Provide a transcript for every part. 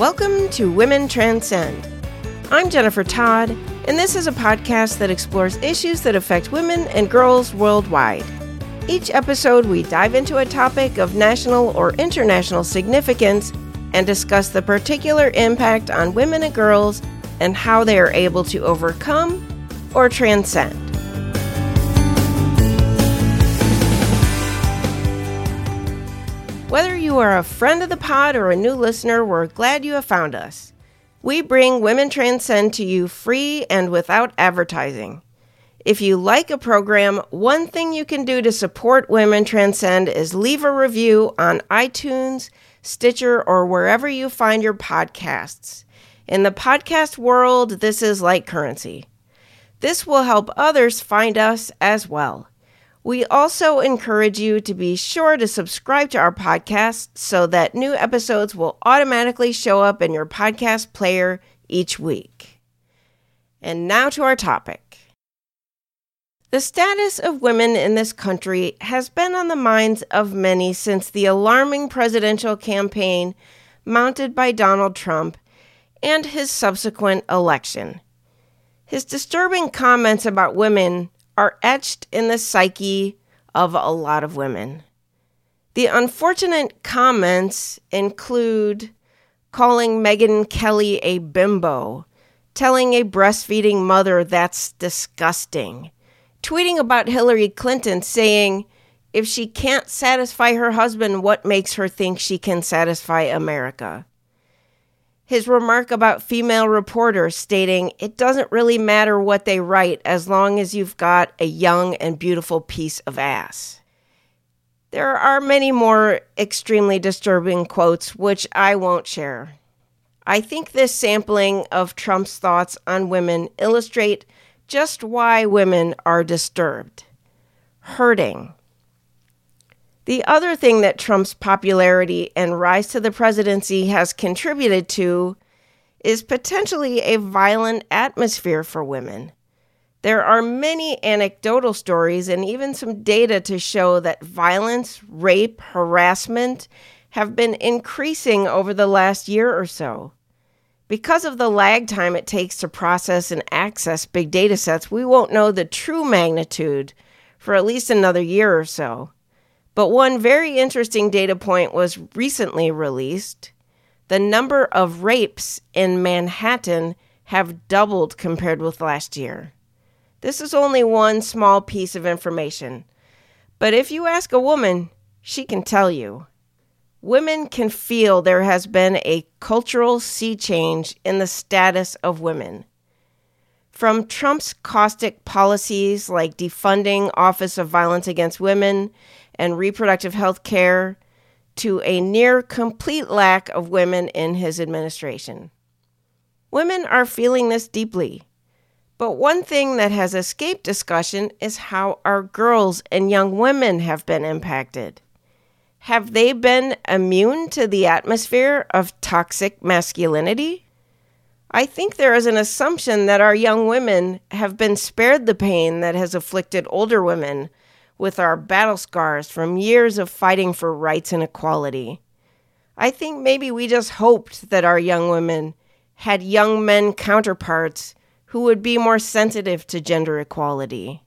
Welcome to Women Transcend. I'm Jennifer Todd, and this is a podcast that explores issues that affect women and girls worldwide. Each episode, we dive into a topic of national or international significance and discuss the particular impact on women and girls and how they are able to overcome or transcend. You are a friend of the pod or a new listener, we're glad you have found us. We bring Women Transcend to you free and without advertising. If you like a program, one thing you can do to support Women Transcend is leave a review on iTunes, Stitcher, or wherever you find your podcasts. In the podcast world, this is like currency. This will help others find us as well. We also encourage you to be sure to subscribe to our podcast so that new episodes will automatically show up in your podcast player each week. And now to our topic. The status of women in this country has been on the minds of many since the alarming presidential campaign mounted by Donald Trump and his subsequent election. His disturbing comments about women are etched in the psyche of a lot of women. The unfortunate comments include calling Megyn Kelly a bimbo, telling a breastfeeding mother that's disgusting, tweeting about Hillary Clinton saying, if she can't satisfy her husband, what makes her think she can satisfy America? His remark about female reporters stating it doesn't really matter what they write as long as you've got a young and beautiful piece of ass. There are many more extremely disturbing quotes which I won't share. I think this sampling of Trump's thoughts on women illustrate just why women are disturbed, hurting, the other thing that Trump's popularity and rise to the presidency has contributed to is potentially a violent atmosphere for women. There are many anecdotal stories and even some data to show that violence, rape, harassment have been increasing over the last year or so. Because of the lag time it takes to process and access big data sets, we won't know the true magnitude for at least another year or so. But one very interesting data point was recently released. The number of rapes in Manhattan have doubled compared with last year. This is only one small piece of information. But if you ask a woman, she can tell you. Women can feel there has been a cultural sea change in the status of women. From Trump's caustic policies like defunding Office of Violence Against Women and reproductive health care to a near complete lack of women in his administration. Women are feeling this deeply. But one thing that has escaped discussion is how our girls and young women have been impacted. Have they been immune to the atmosphere of toxic masculinity? I think there is an assumption that our young women have been spared the pain that has afflicted older women with our battle scars from years of fighting for rights and equality. I think maybe we just hoped that our young women had young men counterparts who would be more sensitive to gender equality.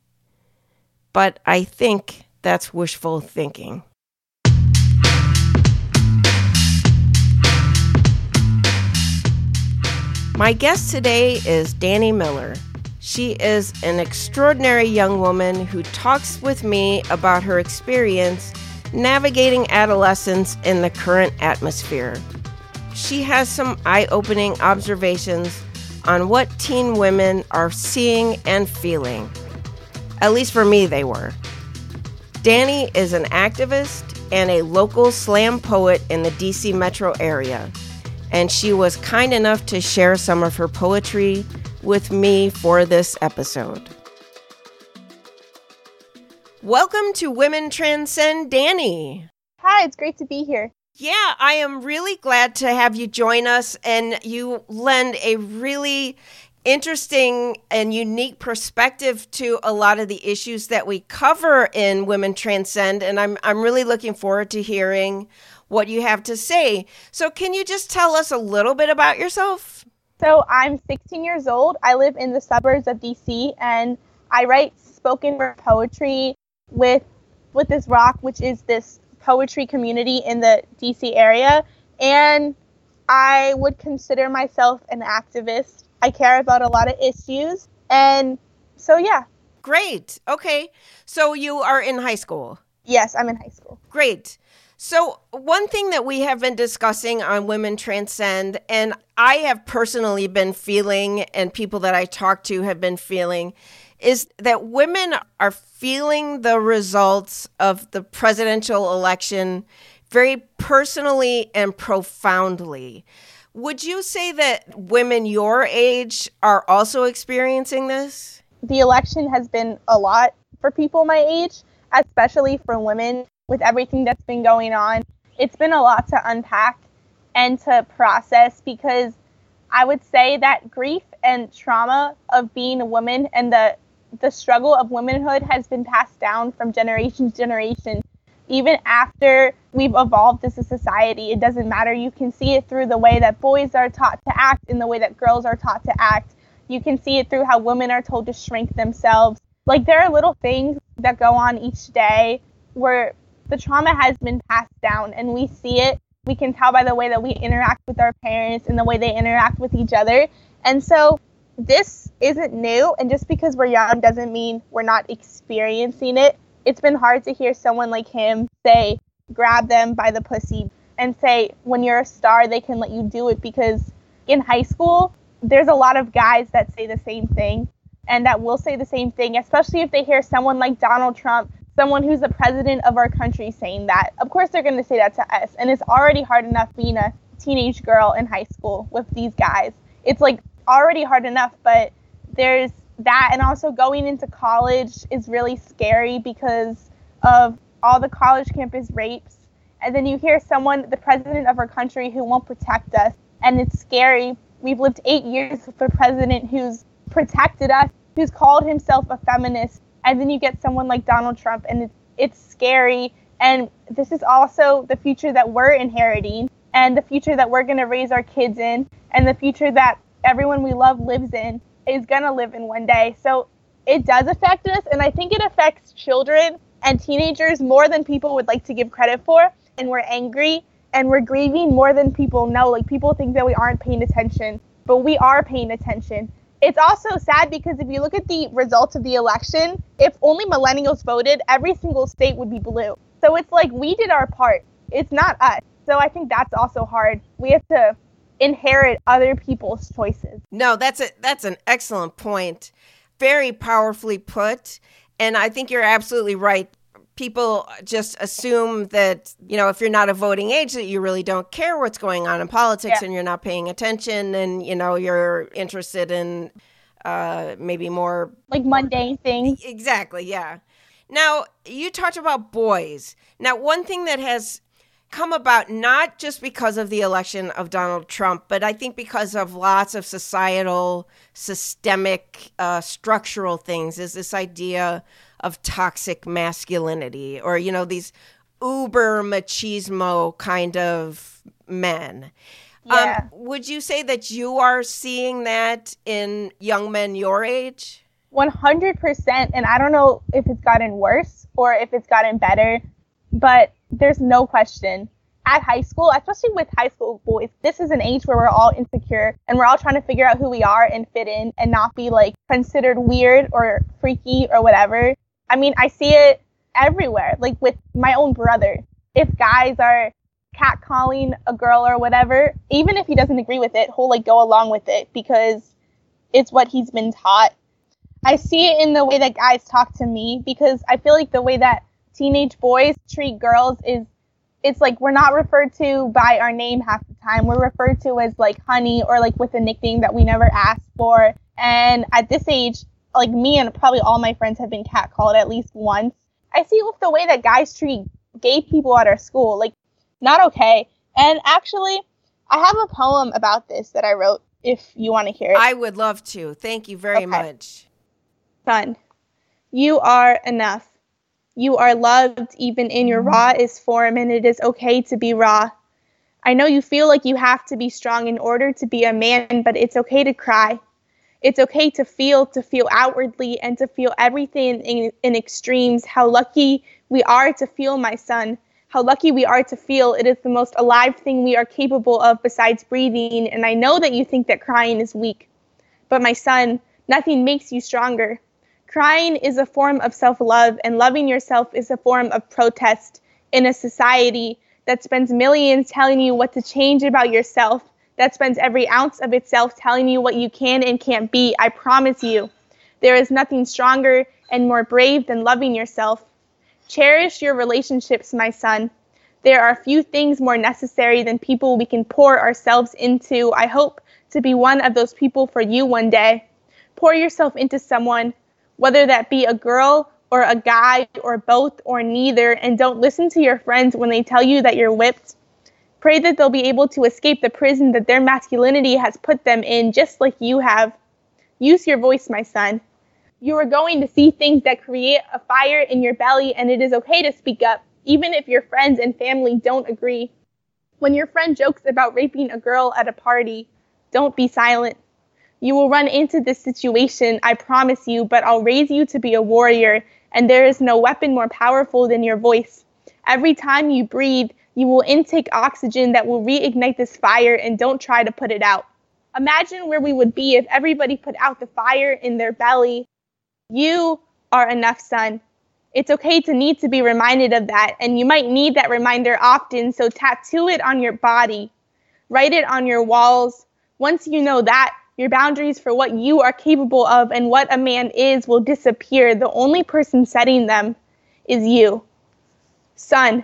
But I think that's wishful thinking. My guest today is Danni Miller. She is an extraordinary young woman who talks with me about her experience navigating adolescence in the current atmosphere. She has some eye opening observations on what teen women are seeing and feeling. At least for me, they were. Danni is an activist and a local slam poet in the DC metro area, and she was kind enough to share some of her poetry with me for this episode. Welcome to Women Transcend Danni. Hi, it's great to be here. Yeah, I am really glad to have you join us, and you lend a really interesting and unique perspective to a lot of the issues that we cover in Women Transcend. And I'm, I'm really looking forward to hearing what you have to say. So, can you just tell us a little bit about yourself? So, I'm 16 years old. I live in the suburbs of DC and I write spoken word poetry with Split This Rock, which is this poetry community in the DC area. And I would consider myself an activist. I care about a lot of issues. And so, yeah. Great. Okay. So you are in high school? Yes, I'm in high school. Great. So, one thing that we have been discussing on Women Transcend, and I have personally been feeling, and people that I talk to have been feeling, is that women are feeling the results of the presidential election very personally and profoundly. Would you say that women your age are also experiencing this? The election has been a lot for people my age, especially for women with everything that's been going on. It's been a lot to unpack and to process because I would say that grief and trauma of being a woman and the the struggle of womanhood has been passed down from generation to generation even after we've evolved as a society, it doesn't matter. You can see it through the way that boys are taught to act and the way that girls are taught to act. You can see it through how women are told to shrink themselves. Like there are little things that go on each day where the trauma has been passed down and we see it. We can tell by the way that we interact with our parents and the way they interact with each other. And so this isn't new. And just because we're young doesn't mean we're not experiencing it it's been hard to hear someone like him say, grab them by the pussy and say, when you're a star, they can let you do it because in high school, there's a lot of guys that say the same thing and that will say the same thing, especially if they hear someone like Donald Trump, someone who's the president of our country, saying that. Of course, they're going to say that to us. And it's already hard enough being a teenage girl in high school with these guys. It's like already hard enough, but there's that and also going into college is really scary because of all the college campus rapes. And then you hear someone, the president of our country, who won't protect us. And it's scary. We've lived eight years with a president who's protected us, who's called himself a feminist. And then you get someone like Donald Trump, and it's, it's scary. And this is also the future that we're inheriting, and the future that we're going to raise our kids in, and the future that everyone we love lives in is going to live in one day. So it does affect us, and I think it affects children and teenagers more than people would like to give credit for. And we're angry and we're grieving more than people know. Like people think that we aren't paying attention, but we are paying attention. It's also sad because if you look at the results of the election, if only millennials voted, every single state would be blue. So it's like we did our part. It's not us. So I think that's also hard. We have to inherit other people's choices. No, that's a that's an excellent point. Very powerfully put. And I think you're absolutely right. People just assume that, you know, if you're not a voting age that you really don't care what's going on in politics yeah. and you're not paying attention and, you know, you're interested in uh maybe more like mundane things. Exactly, yeah. Now, you talked about boys. Now, one thing that has come about not just because of the election of Donald Trump, but I think because of lots of societal, systemic, uh, structural things, is this idea of toxic masculinity or, you know, these uber machismo kind of men. Um, yeah. Um, would you say that you are seeing that in young men your age? 100%. And I don't know if it's gotten worse or if it's gotten better, but there's no question at high school, especially with high school boys, this is an age where we're all insecure and we're all trying to figure out who we are and fit in and not be like considered weird or freaky or whatever. I mean, I see it everywhere, like with my own brother. If guys are catcalling a girl or whatever, even if he doesn't agree with it, he'll like go along with it because it's what he's been taught. I see it in the way that guys talk to me because I feel like the way that teenage boys treat girls is it's like we're not referred to by our name half the time. We're referred to as like honey or like with a nickname that we never asked for. And at this age, like me and probably all my friends have been catcalled at least once. I see with the way that guys treat gay people at our school, like not okay. And actually, I have a poem about this that I wrote if you want to hear it. I would love to. Thank you very okay. much. Son, you are enough. You are loved even in your rawest mm. form, and it is okay to be raw. I know you feel like you have to be strong in order to be a man, but it's okay to cry. It's okay to feel, to feel outwardly, and to feel everything in, in extremes. How lucky we are to feel, my son. How lucky we are to feel. It is the most alive thing we are capable of besides breathing. And I know that you think that crying is weak. But, my son, nothing makes you stronger. Crying is a form of self love, and loving yourself is a form of protest in a society that spends millions telling you what to change about yourself, that spends every ounce of itself telling you what you can and can't be. I promise you, there is nothing stronger and more brave than loving yourself. Cherish your relationships, my son. There are few things more necessary than people we can pour ourselves into. I hope to be one of those people for you one day. Pour yourself into someone whether that be a girl or a guy or both or neither, and don't listen to your friends when they tell you that you're whipped. Pray that they'll be able to escape the prison that their masculinity has put them in, just like you have. Use your voice, my son. You are going to see things that create a fire in your belly, and it is okay to speak up, even if your friends and family don't agree. When your friend jokes about raping a girl at a party, don't be silent. You will run into this situation, I promise you, but I'll raise you to be a warrior, and there is no weapon more powerful than your voice. Every time you breathe, you will intake oxygen that will reignite this fire, and don't try to put it out. Imagine where we would be if everybody put out the fire in their belly. You are enough, son. It's okay to need to be reminded of that, and you might need that reminder often, so tattoo it on your body. Write it on your walls. Once you know that, your boundaries for what you are capable of and what a man is will disappear. The only person setting them is you. Son,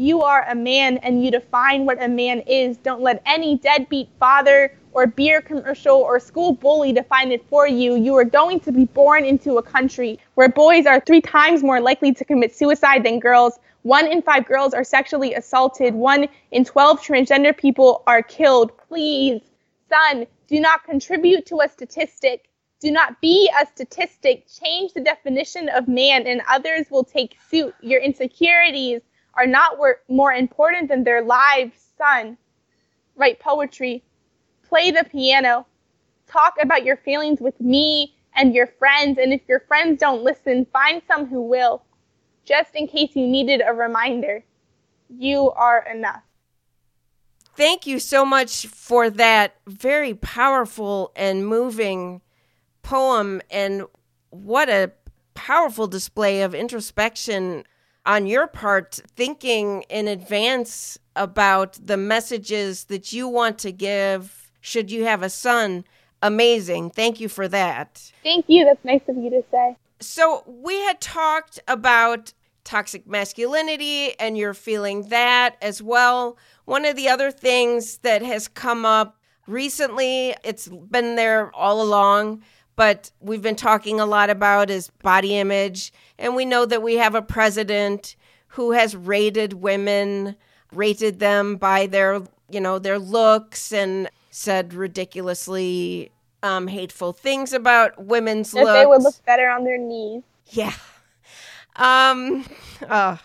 you are a man and you define what a man is. Don't let any deadbeat father or beer commercial or school bully define it for you. You are going to be born into a country where boys are three times more likely to commit suicide than girls. One in five girls are sexually assaulted. One in 12 transgender people are killed. Please, son, do not contribute to a statistic. Do not be a statistic. Change the definition of man, and others will take suit. Your insecurities are not more important than their lives, son. Write poetry. Play the piano. Talk about your feelings with me and your friends. And if your friends don't listen, find some who will. Just in case you needed a reminder, you are enough thank you so much for that very powerful and moving poem. And what a powerful display of introspection on your part, thinking in advance about the messages that you want to give should you have a son. Amazing. Thank you for that. Thank you. That's nice of you to say. So, we had talked about toxic masculinity, and you're feeling that as well. One of the other things that has come up recently, it's been there all along, but we've been talking a lot about is body image. And we know that we have a president who has rated women, rated them by their, you know, their looks and said ridiculously um, hateful things about women's that looks. they would look better on their knees. Yeah. Um, uh,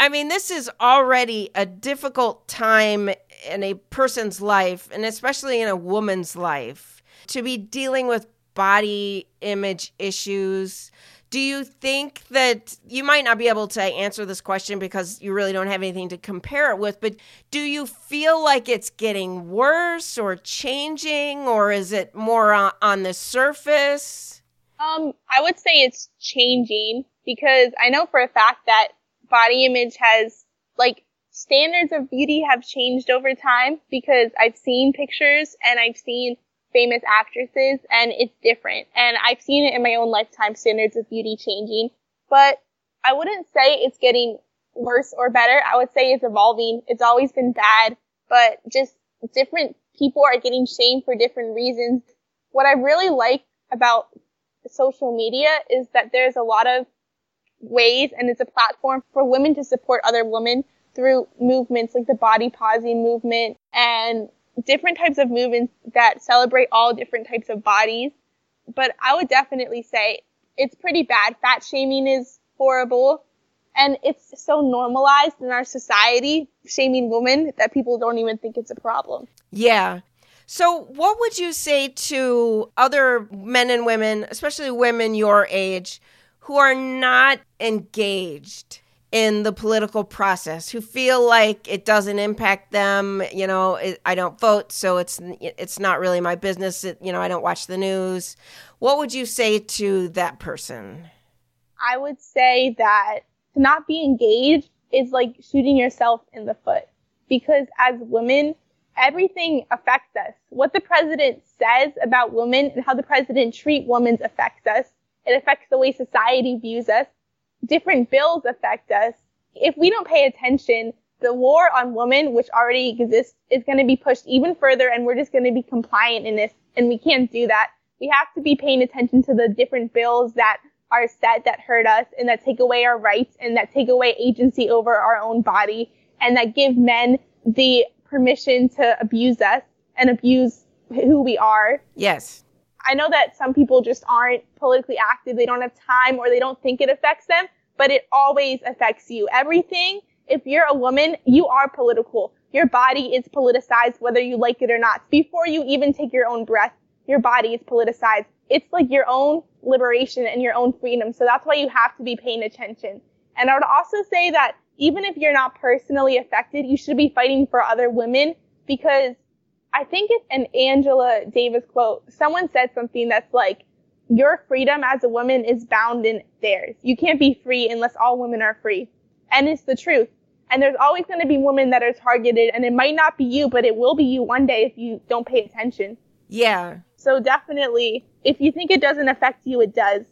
I mean, this is already a difficult time in a person's life, and especially in a woman's life, to be dealing with body image issues. Do you think that you might not be able to answer this question because you really don't have anything to compare it with, but do you feel like it's getting worse or changing, or is it more on, the surface? Um, I would say it's changing because I know for a fact that body image has like standards of beauty have changed over time because I've seen pictures and I've seen famous actresses and it's different. And I've seen it in my own lifetime standards of beauty changing. But I wouldn't say it's getting worse or better. I would say it's evolving. It's always been bad, but just different people are getting shamed for different reasons. What I really like about social media is that there's a lot of ways and it's a platform for women to support other women through movements like the body pausing movement and different types of movements that celebrate all different types of bodies. But I would definitely say it's pretty bad. Fat shaming is horrible. And it's so normalized in our society, shaming women, that people don't even think it's a problem. Yeah. So, what would you say to other men and women, especially women your age, who are not engaged in the political process, who feel like it doesn't impact them? You know, it, I don't vote, so it's it's not really my business. It, you know, I don't watch the news. What would you say to that person? I would say that to not be engaged is like shooting yourself in the foot because as women, everything affects us. What the president says about women and how the president treat women affects us. It affects the way society views us. Different bills affect us. If we don't pay attention, the war on women, which already exists, is going to be pushed even further and we're just going to be compliant in this. And we can't do that. We have to be paying attention to the different bills that are set that hurt us and that take away our rights and that take away agency over our own body and that give men the permission to abuse us and abuse who we are. Yes. I know that some people just aren't politically active. They don't have time or they don't think it affects them, but it always affects you. Everything, if you're a woman, you are political. Your body is politicized whether you like it or not. Before you even take your own breath, your body is politicized. It's like your own liberation and your own freedom. So that's why you have to be paying attention. And I would also say that even if you're not personally affected, you should be fighting for other women because I think it's an Angela Davis quote. Someone said something that's like, your freedom as a woman is bound in theirs. You can't be free unless all women are free. And it's the truth. And there's always going to be women that are targeted and it might not be you, but it will be you one day if you don't pay attention. Yeah. So definitely, if you think it doesn't affect you, it does.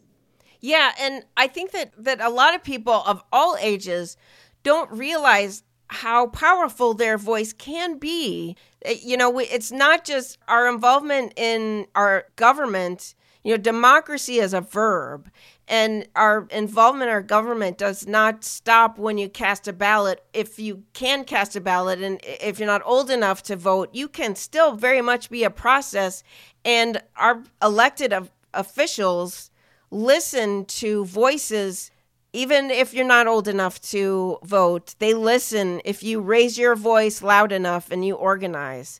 Yeah, and I think that that a lot of people of all ages don't realize how powerful their voice can be. You know, it's not just our involvement in our government. You know, democracy is a verb, and our involvement in our government does not stop when you cast a ballot. If you can cast a ballot, and if you're not old enough to vote, you can still very much be a process and our elected officials listen to voices even if you're not old enough to vote, they listen if you raise your voice loud enough and you organize.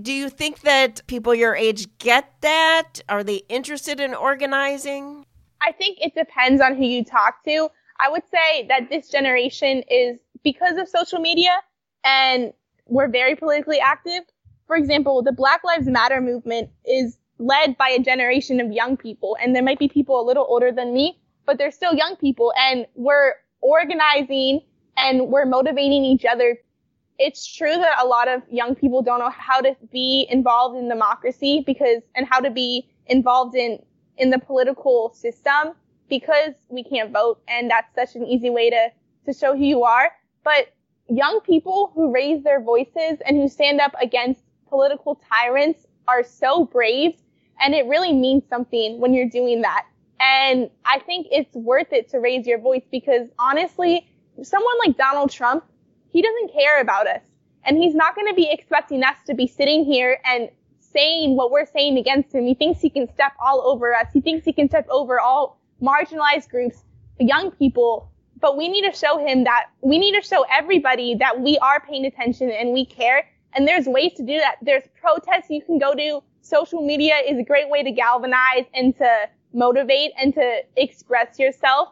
Do you think that people your age get that? Are they interested in organizing? I think it depends on who you talk to. I would say that this generation is because of social media and we're very politically active for example, the Black Lives Matter movement is led by a generation of young people, and there might be people a little older than me, but they're still young people, and we're organizing and we're motivating each other. It's true that a lot of young people don't know how to be involved in democracy because, and how to be involved in, in the political system because we can't vote, and that's such an easy way to, to show who you are. But young people who raise their voices and who stand up against political tyrants are so brave and it really means something when you're doing that. And I think it's worth it to raise your voice because honestly, someone like Donald Trump, he doesn't care about us and he's not going to be expecting us to be sitting here and saying what we're saying against him. He thinks he can step all over us. He thinks he can step over all marginalized groups, young people. But we need to show him that we need to show everybody that we are paying attention and we care and there's ways to do that. There's protests you can go to. Social media is a great way to galvanize and to motivate and to express yourself.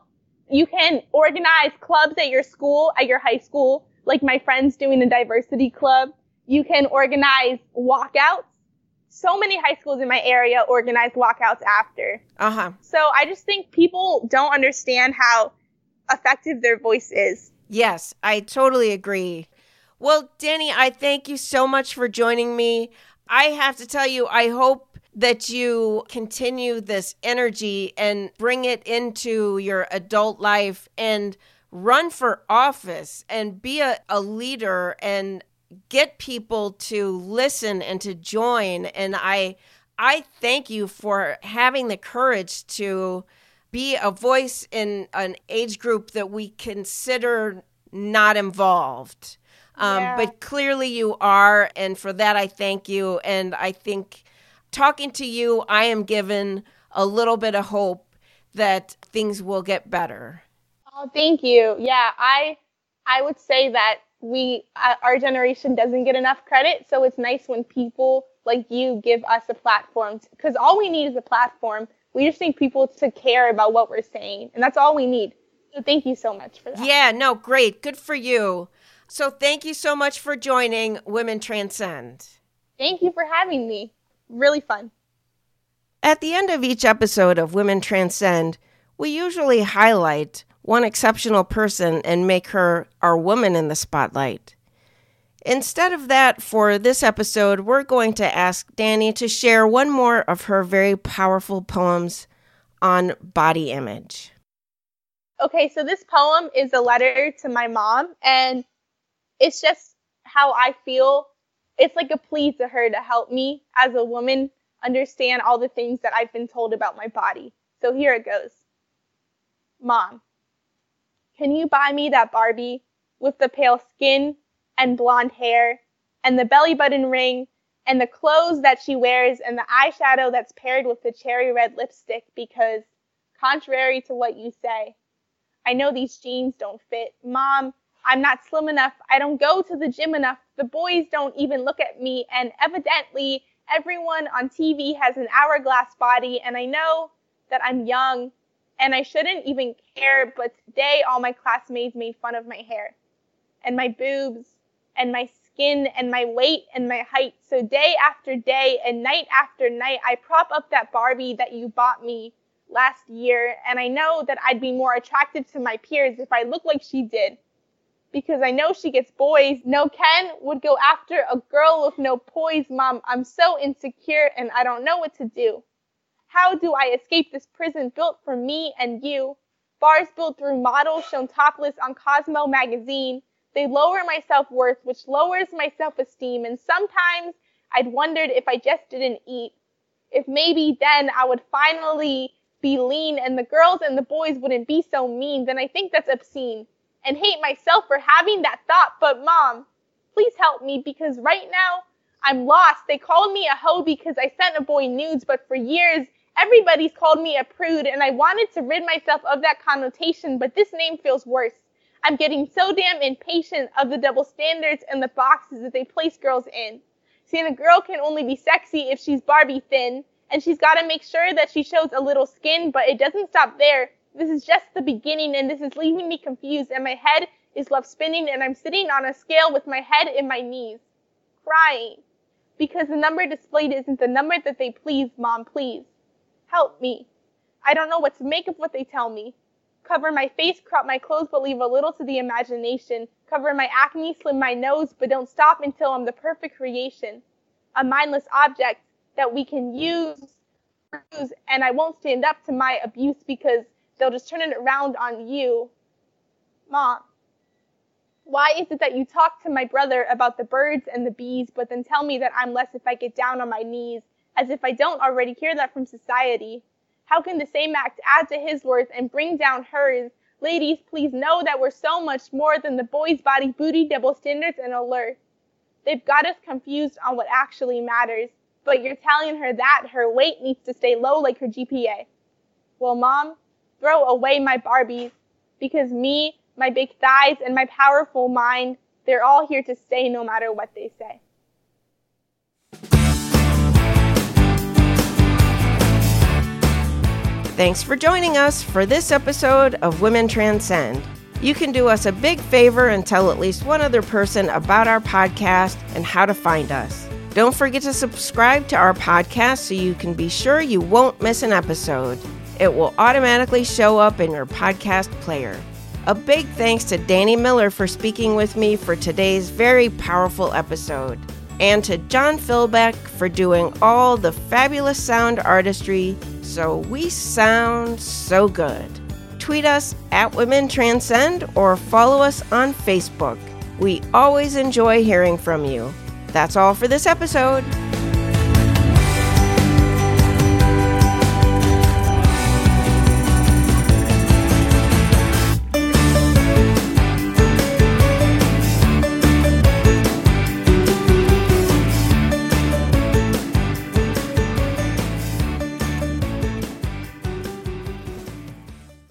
You can organize clubs at your school, at your high school, like my friends doing a diversity club. You can organize walkouts. So many high schools in my area organize walkouts after. Uh huh. So I just think people don't understand how effective their voice is. Yes, I totally agree. Well, Danni, I thank you so much for joining me. I have to tell you, I hope that you continue this energy and bring it into your adult life and run for office and be a, a leader and get people to listen and to join. And I, I thank you for having the courage to be a voice in an age group that we consider not involved Um, Yeah. But clearly you are. And for that, I thank you. And I think talking to you, I am given a little bit of hope that things will get better. Oh, thank you. Yeah, I I would say that we uh, our generation doesn't get enough credit, so it's nice when people like you give us a platform because all we need is a platform. We just need people to care about what we're saying, and that's all we need. So thank you so much for that. Yeah, no, great. Good for you. So thank you so much for joining Women Transcend. Thank you for having me. Really fun. At the end of each episode of Women Transcend, we usually highlight one exceptional person and make her our woman in the spotlight. Instead of that, for this episode, we're going to ask Danni to share one more of her very powerful poems on body image. Okay, so this poem is a letter to my mom, and it's just how I feel. It's like a plea to her to help me as a woman understand all the things that I've been told about my body. So here it goes Mom, can you buy me that Barbie with the pale skin and blonde hair and the belly button ring and the clothes that she wears and the eyeshadow that's paired with the cherry red lipstick? Because, contrary to what you say, I know these jeans don't fit. Mom, I'm not slim enough. I don't go to the gym enough. The boys don't even look at me. And evidently, everyone on TV has an hourglass body. And I know that I'm young and I shouldn't even care. But today, all my classmates made fun of my hair and my boobs and my skin and my weight and my height. So, day after day and night after night, I prop up that Barbie that you bought me last year, and I know that I'd be more attractive to my peers if I looked like she did. Because I know she gets boys. No Ken would go after a girl with no poise, Mom. I'm so insecure and I don't know what to do. How do I escape this prison built for me and you? Bars built through models shown topless on Cosmo magazine. They lower my self worth, which lowers my self esteem. And sometimes I'd wondered if I just didn't eat. If maybe then I would finally be lean and the girls and the boys wouldn't be so mean, then I think that's obscene. And hate myself for having that thought. But mom, please help me because right now I'm lost. They called me a hoe because I sent a boy nudes, but for years everybody's called me a prude and I wanted to rid myself of that connotation, but this name feels worse. I'm getting so damn impatient of the double standards and the boxes that they place girls in. Seeing a girl can only be sexy if she's Barbie thin, and she's got to make sure that she shows a little skin, but it doesn't stop there. This is just the beginning, and this is leaving me confused, and my head is left spinning, and I'm sitting on a scale with my head in my knees, crying, because the number displayed isn't the number that they please, Mom, please. Help me. I don't know what to make of what they tell me. Cover my face, crop my clothes, but leave a little to the imagination. Cover my acne, slim my nose, but don't stop until I'm the perfect creation. A mindless object that we can use, and I won't stand up to my abuse because they'll just turn it around on you. Mom, why is it that you talk to my brother about the birds and the bees, but then tell me that I'm less if I get down on my knees, as if I don't already hear that from society? How can the same act add to his worth and bring down hers? Ladies, please know that we're so much more than the boys' body, booty, double standards, and allure. They've got us confused on what actually matters, but you're telling her that her weight needs to stay low like her GPA. Well, mom, throw away my Barbies, because me, my big thighs, and my powerful mind, they're all here to stay no matter what they say. Thanks for joining us for this episode of Women Transcend. You can do us a big favor and tell at least one other person about our podcast and how to find us. Don't forget to subscribe to our podcast so you can be sure you won't miss an episode. It will automatically show up in your podcast player. A big thanks to Danni Miller for speaking with me for today's very powerful episode, and to John Philbeck for doing all the fabulous sound artistry so we sound so good. Tweet us at Women Transcend or follow us on Facebook. We always enjoy hearing from you. That's all for this episode.